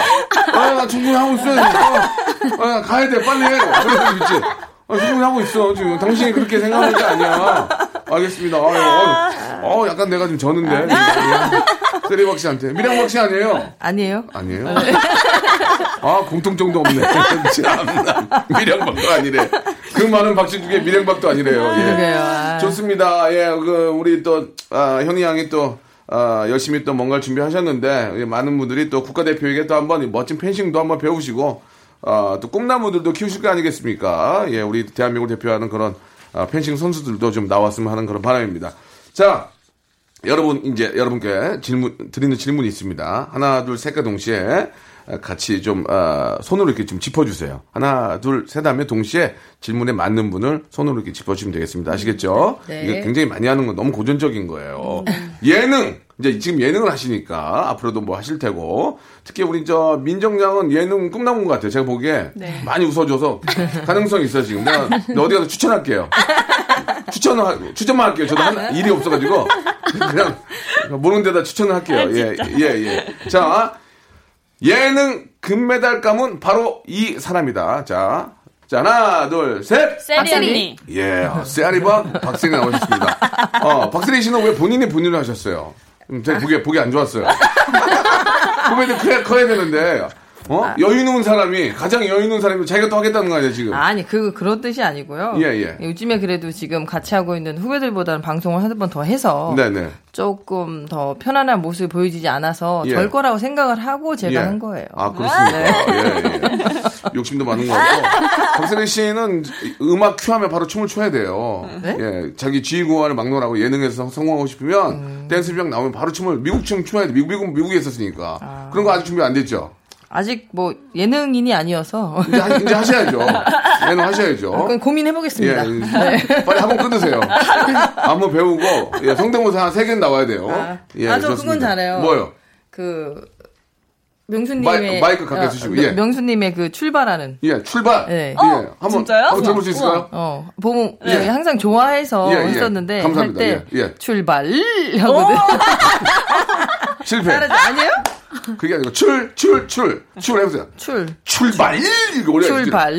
아, 나 충분히 하고 있어. 어, 아, 가야 돼, 빨리 해. 그래서 있지. 아, 충분히 하고 있어, 지금. 당신이 그렇게 생각하는 게 아니야. 알겠습니다. 아유, 아유, 어, 약간 내가 좀 졌는데. 세리박 씨한테. 미량박 씨 아니에요? 아니에요? 아니에요? 아, 공통점도 없네. 참나. 미량박도 아니래. 그 많은 박씨 중에 미량박도 아니래요. 예. 아. 좋습니다. 예, 그, 우리 또, 아, 현희 양이 또, 아, 열심히 또 뭔가를 준비하셨는데, 예, 많은 분들이 또 국가대표에게 또 한번 멋진 펜싱도 한번 배우시고, 아, 또 꿈나무들도 키우실 거 아니겠습니까? 예, 우리 대한민국을 대표하는 그런 아, 펜싱 선수들도 좀 나왔으면 하는 그런 바람입니다. 자, 여러분 이제 여러분께 질문 드리는 질문이 있습니다. 하나 둘 셋과 동시에 같이 좀 아, 손으로 이렇게 좀 짚어주세요. 하나 둘 셋 하면 동시에 질문에 맞는 분을 손으로 이렇게 짚어주시면 되겠습니다. 아시겠죠? 네. 이게 굉장히 많이 하는 건 너무 고전적인 거예요. 예능 이제 지금 예능을 하시니까 앞으로도 뭐 하실 테고 특히 우리 저 민정양은 예능 꿈나무 것 같아요. 제가 보기에 많이 웃어줘서 가능성이 있어요 지금. 내가 어디 가서 추천할게요. 추천을 추천만 할게요. 저도 한 일이 없어가지고 그냥 모르는 데다 추천을 할게요. 예, 예, 예. 자, 예능 금메달 감은 바로 이 사람이다. 자, 자 하나, 둘, 셋. 세리 언니. 예, 세아리바 박세리 나오셨습니다. 어, 박세리 씨는 왜 본인이 본인을 하셨어요? 음, 되게 보기 보기 안 좋았어요. 후배들 커야, 커야 되는데. 어? 여유 있는 사람이 가장 여유 있는 사람이 자기가 또 하겠다는 거 아니야 지금? 아니 그 그런 뜻이 아니고요. 예, 예. 요즘에 그래도 지금 같이 하고 있는 후배들보다는 방송을 한번더 해서 네네. 조금 더 편안한 모습이 보여지지 않아서 예. 될 거라고 생각을 하고 제가 예. 한 거예요. 아, 그렇습니까? 예, 예. 욕심도 많은 것 같고. 박세리 씨는 음악 큐하면 바로 춤을 춰야 돼요. 네? 예. 자기 지휘구간을 막론하고 예능에서 성공하고 싶으면 음. 댄스 비ang 나오면 바로 춤을 미국 춤 춰야 돼. 미국, 미국, 미국에 있었으니까. 아. 그런 거 아직 준비 안 됐죠? 아직 뭐 예능인이 아니어서 이제, 하, 이제 하셔야죠. 예능 하셔야죠. 그건 고민해 보겠습니다. 예, 빨리 한번 끊으세요. 안무 배우고 예, 성대모사 한 세 개는 나와야 돼요. 예, 아, 저 그건. 잘해요. 뭐요? 그 명수님의 마이- 마이크 가까이 어, 쓰시고, 명- 예. 명수님의 그 출발하는 예, 출발. 네. 예, 어, 한번 진짜요? 한번 들어볼 수 있을까요? 어 보면 예. 항상 좋아해서 예, 예. 했었는데 감사합니다. 할때 예, 예. 출발 하거든. 실패. 아니에요? 그게 아니고 출, 출, 출, 출 해보세요. 출 출발 이거 올려야지. 출발.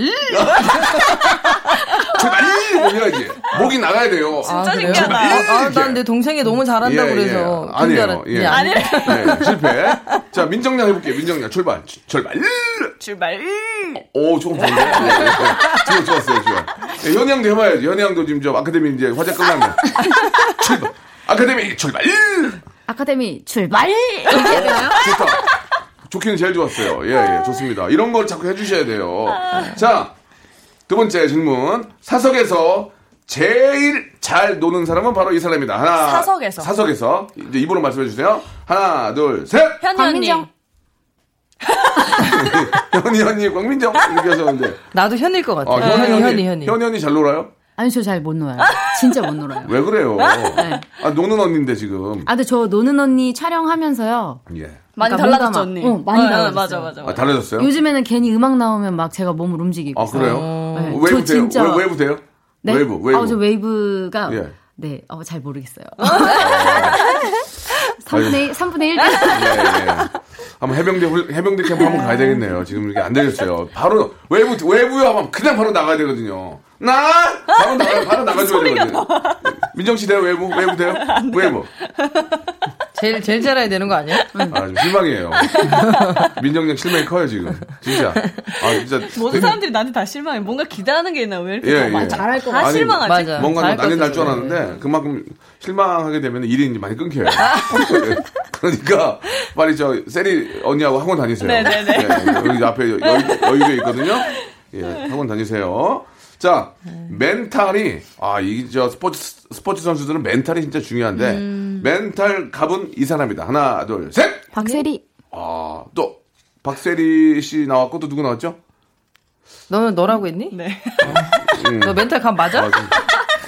출발 이거 올려야지. 목이 나가야 돼요. 아, 진짜 그래요? 신기하다. 아, 난내 동생이 너무 잘한다고 예, 그래서 예. 아니에요. 그런 줄 예. 알았- 아니, 예, 실패. 자, 민정량 해볼게요. 민정량 출발. 출- 출발. 출발. 오, 조금 좋은데? 예, 예. 지금 좋았어요, 지금. 예, 현양도 해봐야지. 현양도 지금 저 아카데미 이제 화제 끝나면. 출발. 아카데미 출발. 아카데미 출발! 좋다. 좋기는 제일 좋았어요. 예, 예, 좋습니다. 이런 걸 자꾸 해주셔야 돼요. 자, 두 번째 질문. 사석에서 제일 잘 노는 사람은 바로 이 사람입니다. 하나. 사석에서. 사석에서. 이제 입으로 말씀해 주세요. 하나, 둘, 셋! 현이 언니. 현이, 현이, 광민정. 이렇게 해서 이제. 나도 현일 것 같아. 어, 현이, 현이, 현이, 현이, 현이. 현이 잘 놀아요? 아니, 저 잘 못 놀아요. 진짜 못 놀아요. 왜 그래요? 네. 아, 노는 언니인데 지금. 아, 근데 저 노는 언니 촬영하면서요. 예. 많이 그러니까 달라졌죠, 언니. 어, 많이 어, 달라졌어요. 맞아, 맞아. 아, 맞아. 달라졌어요? 요즘에는 괜히 음악 나오면 막 제가 몸을 움직이고. 아, 그래요? 네. 웨이브 저 돼요? 진짜- 웨- 웨이브 돼요? 네? 웨이브, 웨이브. 아, 저 웨이브가. 예. 네, 어, 잘 모르겠어요. 3분의 1, 3분의 1? 예, 예. 한번 해병대 훌- 해병대 캠프 한번 가야 되겠네요. 지금 이게 안 되겠어요. 바로 웨이브 웨이브요 하면 그냥 바로 나가야 되거든요. 나 바로 나가 바로 나가줘야 되거든요. 민정 씨 돼요 외부 외부 돼요 외부. 제일 제일 잘해야 되는 거 아니야? 아 좀 실망이에요. 민정량 실망이 커요 지금. 진짜. 아 진짜. 모든 사람들이 나한테 다 실망해. 뭔가 기대하는 게 있나 왜 이렇게 예, 다 예. 잘할 것 같아. 실망하지. 맞아. 뭔가 난리 것날줄 알았는데 그만큼 실망하게 되면 일이 이제 많이 끊겨요. 예. 그러니까 빨리 저 세리 언니하고 학원 다니세요. 네네네. 예, 여기 앞에 여, 여유에 있거든요. 예, 학원 다니세요. 자, 멘탈이 아, 이 저 스포츠 스포츠 선수들은 멘탈이 진짜 중요한데 멘탈 갑은 이 사람이다. 하나, 둘, 셋. 박세리. 아, 또 박세리 씨 나왔고 또 누구 나왔죠? 너는 너라고 했니? 네. 너 멘탈 갑 맞아? 아,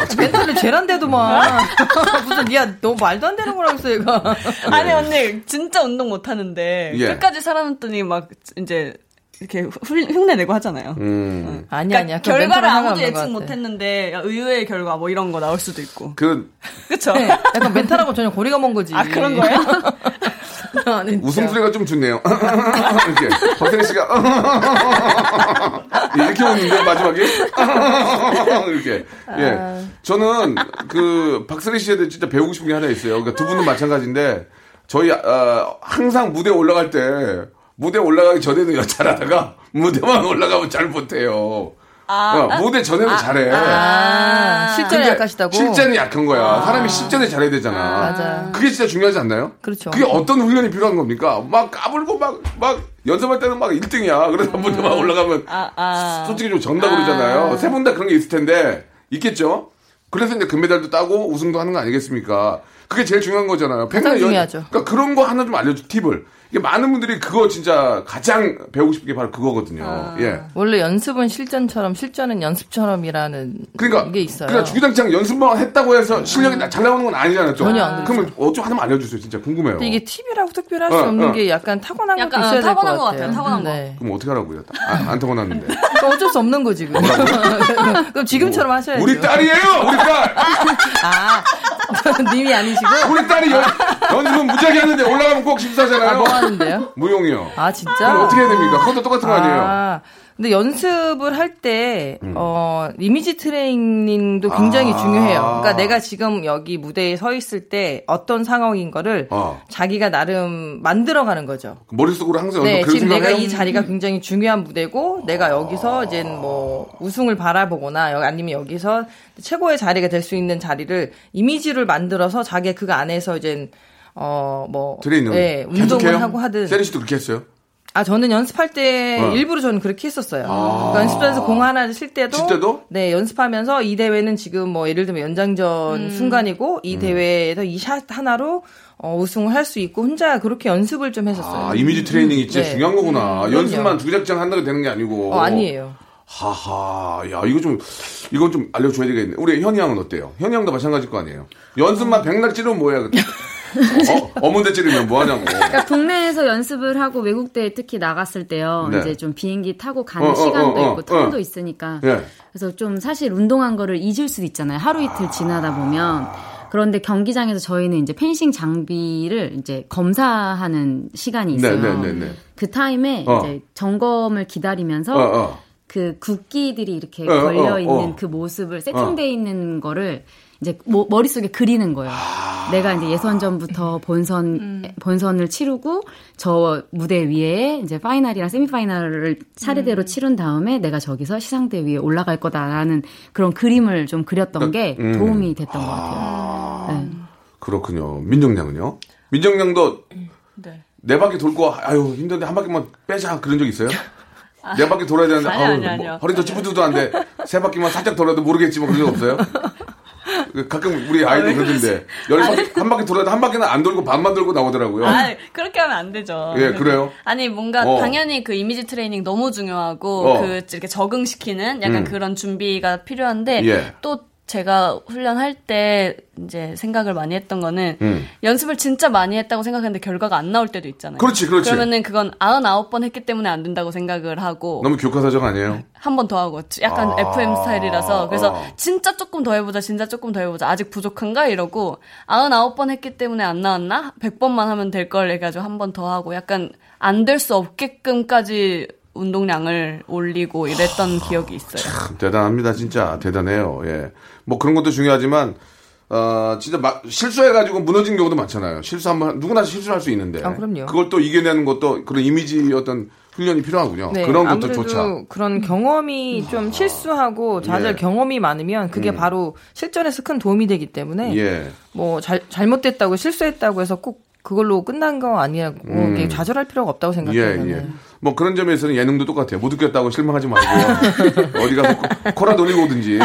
좀- 멘탈은 쟤란데도만 무슨 야너 말도 안 되는 거라고 했어 얘가. 아니 언니 진짜 운동 못 하는데 예. 끝까지 살아남더니 막 이제 이렇게 훌- 흉내 내고 하잖아요. 음. 아니 아니야. 그 결과를 아무도 예측 같아. 못했는데 의외의 결과 뭐 이런 거 나올 수도 있고. 그 그쵸? 네, 약간 멘탈하고 전혀 고리가 먼 거지. 아 그런 거예요? 아니, 진짜. 웃음소리가 좀 좋네요. 이렇게. 박세리 씨가 이렇게 웃는데 마지막에 이렇게. 예. 저는 그 박세리 씨에 대해 진짜 배우고 싶은 게 하나 있어요. 그러니까 두 분은 마찬가지인데 저희 어, 항상 무대 올라갈 때 무대 올라가기 전에도 잘하다가 무대만 올라가면 잘 못해요. 어, 무대 전에도 잘해. 아, 실전에 근데 약하시다고. 실전이 약한 거야. 사람이 실전에 잘해야 되잖아. 맞아. 그게 진짜 중요하지 않나요? 그렇죠. 그게 어떤 훈련이 필요한 겁니까? 막 까불고 막, 막 연습할 때는 막 1등이야. 그래서 무대만 올라가면 아, 아. 솔직히 좀 정다 그러잖아요. 세 분 다 그런 게 있을 텐데 있겠죠? 그래서 이제 금메달도 따고 우승도 하는 거 아니겠습니까? 그게 제일 중요한 거잖아요. 가장 중요하죠. 그러니까 그런 거 하나 좀 알려줘, 팁을. 이게 많은 분들이 그거 진짜 가장 배우고 싶은 게 바로 그거거든요. 아. 예. 원래 연습은 실전처럼 실전은 연습처럼이라는 그러니까 게 있어요. 그러니까 주구장창 연습만 했다고 해서 실력이 나- 잘 나오는 건 아니잖아요. 좀. 전혀 안 그러면 어좀 하나만 알려주세요. 진짜 궁금해요. 이게 팁이라고 특별할 수 어, 없는 어. 게 약간 타고난 약간, 것도 어, 있어야 될것 타고난 같아요. 것 같아요, 타고난 거. 네. 그럼 어떻게 하라고요? 아, 안 타고났는데. 어쩔 수 없는 거지. 그럼, 그럼 지금처럼 하셔야죠. 우리 딸이에요. 우리 딸. 아, 님이 아니시고. 우리 딸이 연, 연습은 무지하게 하는데 올라가면 꼭 아, 심사잖아요. 뭐 하는데요? 무용이요. 아, 진짜? 그럼 어떻게 해야 됩니까? 그것도 똑같은 거 아니에요? 아, 근데 연습을 할 때, 어, 이미지 트레이닝도 굉장히 아. 중요해요. 그러니까 내가 지금 여기 무대에 서 있을 때 어떤 상황인 거를 어. 자기가 나름 만들어가는 거죠. 머릿속으로 항상 네, 지금 내가 생각해요? 이 자리가 굉장히 중요한 무대고, 내가 여기서 이제 뭐 우승을 바라보거나, 아니면 여기서 최고의 자리가 될 수 있는 자리를 이미지를 만들어서 자기가 그 안에서 이제 어, 뭐. 트레이닝. 네, 계속해요? 운동을 하고 하든. 세리 씨도 그렇게 했어요? 아 저는 연습할 때 어. 일부러 저는 그렇게 했었어요. 그러니까 연습장에서 공 하나 칠 때도, 칠 때도? 네 연습하면서 이 대회는 지금 뭐 예를 들면 연장전 순간이고 음. 이 대회에서 이 샷 하나로 어, 우승을 할 수 있고 혼자 그렇게 연습을 좀 했었어요. 아, 이미지 트레이닝이 진짜 네. 중요한 거구나. 그럼요. 연습만 두 작장 한다고 되는 게 아니고. 어, 아니에요. 하하, 야, 이거 좀, 이건 좀 알려줘야 되겠네. 우리 현이 양은 어때요? 현이 양도 마찬가지일 거 아니에요? 연습만 백날 찌르면 뭐야, 그때? 어, 어문대 찌르면 뭐 하냐고. 그러니까 국내에서 연습을 하고 외국대에 특히 나갔을 때요. 네. 이제 좀 비행기 타고 가는 어, 어, 시간도 어, 어, 있고 텀도 어. 있으니까. 예. 그래서 좀 사실 운동한 거를 잊을 수도 있잖아요. 하루 이틀 지나다 보면. 그런데 경기장에서 저희는 이제 펜싱 장비를 이제 검사하는 시간이 있어요. 네, 네, 네, 네. 그 타임에 어. 이제 점검을 기다리면서 어, 어. 그 국기들이 이렇게 어, 어, 걸려 있는 어. 그 모습을 세팅돼 있는 거를 이제 모- 머릿속에 그리는 거예요. 아. 내가 이제 예선전부터 본선 본선을 치르고 저 무대 위에 이제 파이널이랑 세미파이널을 차례대로 치른 다음에 내가 저기서 시상대 위에 올라갈 거다라는 그런 그림을 좀 그렸던 게 음. 도움이 됐던 것 같아요. 네. 그렇군요. 민정양은요? 민정양도 네. 네 바퀴 돌고, 아유, 힘든데 한 바퀴만 빼자. 그런 적 있어요? 네 바퀴 돌아야 되는데, 아니, 아니, 뭐, 아니요. 허리도 찌뿌드도한데, 세 바퀴만 살짝 돌아도 모르겠지만 그런 적 없어요? 그 가끔 우리 아이도 그러던데, 열 바퀴, 한 바퀴 돌아도 한 바퀴는 안 돌고 반만 돌고 나오더라고요. 아, 그렇게 하면 안 되죠. 예, 그래요? 아니, 뭔가 어. 당연히 그 이미지 트레이닝 너무 중요하고, 어. 그 이렇게 적응시키는 약간 음. 그런 준비가 필요한데, 예. 또 제가 훈련할 때 이제 생각을 많이 했던 거는 음. 연습을 진짜 많이 했다고 생각했는데 결과가 안 나올 때도 있잖아요. 그렇지, 그렇지. 그러면은 그건 99번 했기 때문에 안 된다고 생각을 하고 너무 교과서적 아니에요? 한 번 더 하고 약간 아. FM 스타일이라서 그래서 아. 진짜 조금 더 해보자 진짜 조금 더 해보자 아직 부족한가 이러고 99번 했기 때문에 안 나왔나 100번만 하면 될 걸 해가지고 한 번 더 하고 약간 안 될 수 없게끔까지 운동량을 올리고 이랬던 기억이 있어요. 대단합니다, 진짜. 대단해요. 예. 뭐 그런 것도 중요하지만, 어, 진짜 막 실수해가지고 무너진 경우도 많잖아요. 실수 한 번, 누구나 실수할 수 있는데. 아, 그럼요. 그걸 또 이겨내는 것도 그런 이미지 어떤 훈련이 필요하군요. 네, 그런 것도 좋죠. 그런 경험이 좀 실수하고 좌절 예. 경험이 많으면 그게 음. 바로 실전에서 큰 도움이 되기 때문에 예. 뭐 잘, 잘못됐다고 실수했다고 해서 꼭 그걸로 끝난 거 아니라고 음. 좌절할 필요가 없다고 생각해요. 예. 예. 뭐 그런 점에서는 예능도 똑같아요. 못 웃겼다고 실망하지 말고 어디 가서 코- 코라 돌리고 오든지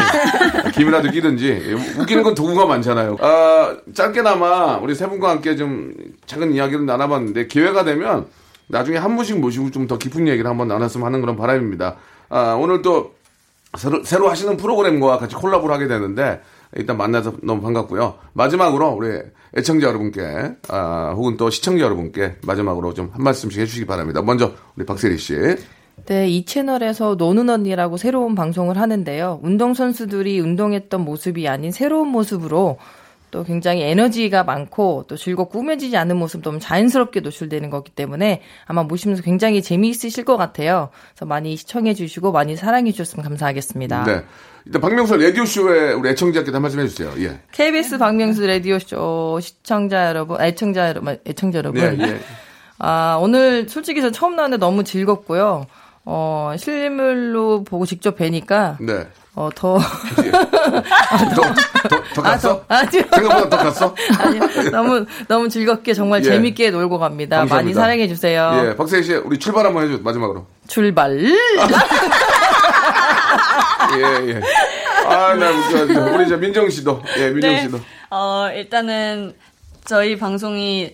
김이라도 끼든지 예, 웃기는 건 도구가 많잖아요. 아, 짧게나마 우리 세 분과 함께 좀 작은 이야기를 나눠봤는데 기회가 되면 나중에 한 분씩 모시고 좀 더 깊은 얘기를 한번 나눴으면 하는 그런 바람입니다. 아, 오늘 또 새로, 새로 하시는 프로그램과 같이 콜라보를 하게 되는데 일단 만나서 너무 반갑고요. 마지막으로 우리 애청자 여러분께 아, 혹은 또 시청자 여러분께 마지막으로 좀 한 말씀씩 해주시기 바랍니다. 먼저 우리 박세리 씨. 네, 이 채널에서 노는 언니라고 새로운 방송을 하는데요. 운동선수들이 운동했던 모습이 아닌 새로운 모습으로 또 굉장히 에너지가 많고 또 즐겁고 꾸며지지 않은 모습 너무 자연스럽게 노출되는 거기 때문에 아마 보시면서 굉장히 재미있으실 것 같아요. 그래서 많이 시청해 주시고 많이 사랑해 주셨으면 감사하겠습니다. 네. 일단 박명수 라디오 쇼에 우리 애청자께 한 말씀 해주세요. 예. KBS 박명수 라디오 쇼 시청자 여러분, 아, 애청자 여러분, 애청자 여러분. 예, 예. 아, 오늘 솔직히 저 처음 나왔는데 너무 즐겁고요. 어, 실물로 보고 직접 뵈니까 네. 어, 더. 더, 더, 더 갔어? 아, 저, 아니요. 생각보다 더 갔어? 아니요. 너무, 너무 즐겁게 정말 예. 재밌게 놀고 갑니다. 많이 감사합니다. 사랑해주세요. 예, 박세리 씨, 우리 출발 한번 해줘, 마지막으로. 출발! 예, 예. 아, 나 웃겨. 우리 저 민정 씨도. 예, 민정 네. 씨도. 어, 일단은 저희 방송이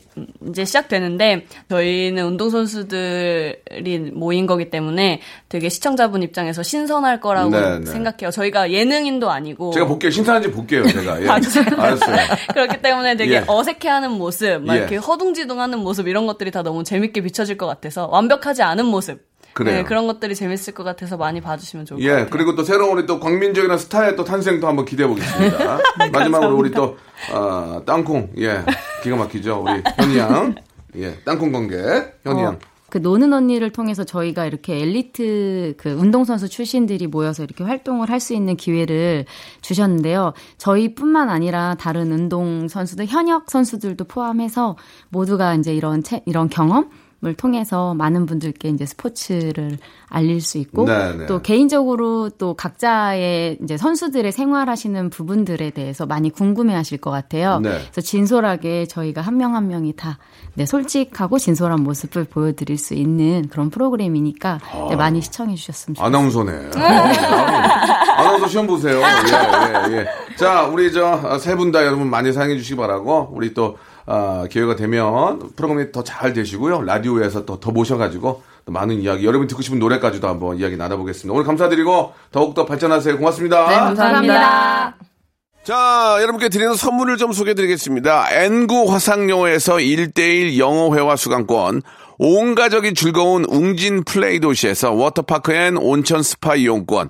이제 시작되는데 저희는 운동선수들이 모인 거기 때문에 되게 시청자분 입장에서 신선할 거라고 네, 네. 생각해요. 저희가 예능인도 아니고 제가 볼게요. 신선한지 볼게요, 제가. 예. 알았어요. 그렇기 때문에 되게 예. 어색해하는 모습, 막 예. 이렇게 허둥지둥하는 모습 이런 것들이 다 너무 재밌게 비춰질 것 같아서 완벽하지 않은 모습. 그래요. 네, 그런 것들이 재밌을 것 같아서 많이 봐주시면 좋을 것 예, 같아요. 그리고 또 새로운 우리 또 광민적이나 스타의 또 탄생도 한번 기대해 보겠습니다. 마지막으로 우리 또, 어, 땅콩, 예, 기가 막히죠. 우리 현이 양. 예, 땅콩 관계, 현이 양. 그 노는 언니를 통해서 저희가 이렇게 엘리트 그 운동선수 출신들이 모여서 이렇게 활동을 할 수 있는 기회를 주셨는데요. 저희뿐만 아니라 다른 운동 선수들, 현역 선수들도 포함해서 모두가 이제 이런 채, 이런 경험 통해서 많은 분들께 이제 스포츠를 알릴 수 있고 네, 네. 또 개인적으로 또 각자의 이제 선수들의 생활하시는 부분들에 대해서 많이 궁금해하실 것 같아요. 네. 그래서 진솔하게 저희가 한 명 한 명이 다 네, 솔직하고 진솔한 모습을 보여드릴 수 있는 그런 프로그램이니까 네, 많이 시청해 주셨으면 좋겠습니다. 아나운서네. 아나운서 시험 보세요. 예, 예, 예. 자, 우리 저 세 분 다 여러분 많이 사랑해 주시기 바라고 우리 또 아, 기회가 되면 프로그램이 더 잘 되시고요. 라디오에서 또 더 모셔가지고 또 많은 이야기, 여러분 듣고 싶은 노래까지도 한번 이야기 나눠보겠습니다. 오늘 감사드리고 더욱더 발전하세요. 고맙습니다. 네, 감사합니다. 자, 여러분께 드리는 선물을 좀 소개해 드리겠습니다. N구 화상영어에서 1대1 영어회화 수강권, 온 가족이 즐거운 웅진 플레이 도시에서 워터파크 and 온천 스파 이용권,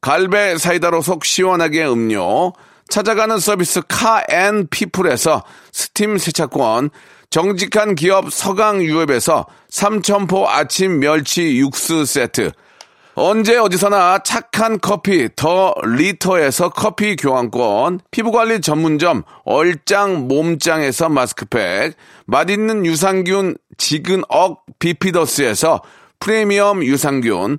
갈배 사이다로 속 시원하게 음료, 찾아가는 서비스 카앤피플에서 스팀 세차권, 정직한 기업 서강유업에서 삼천포 아침 멸치 육수 세트, 언제 어디서나 착한 커피 더 리터에서 커피 교환권, 피부관리 전문점 얼짱 몸짱에서 마스크팩, 맛있는 유산균 지근억 비피더스에서 프리미엄 유산균,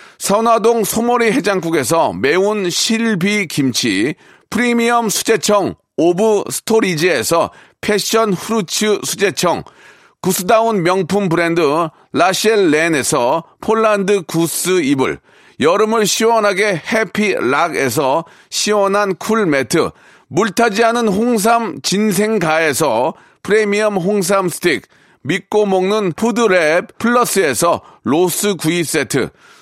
선화동 소머리 해장국에서 매운 실비 김치, 프리미엄 수제청 오브 스토리지에서 패션 후르츠 수제청, 구스다운 명품 브랜드 라셸 렌에서 폴란드 구스 이불, 여름을 시원하게 해피락에서 시원한 쿨 매트, 물타지 않은 홍삼 진생가에서 프리미엄 홍삼 스틱, 믿고 먹는 푸드랩 플러스에서 로스 구이 세트,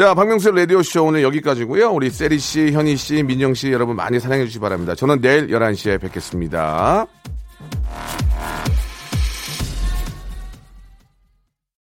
자, 박명수 라디오쇼 오늘 여기까지고요 우리 세리씨, 현희씨, 민정씨 여러분 많이 사랑해주시기 바랍니다. 저는 내일 11시에 뵙겠습니다.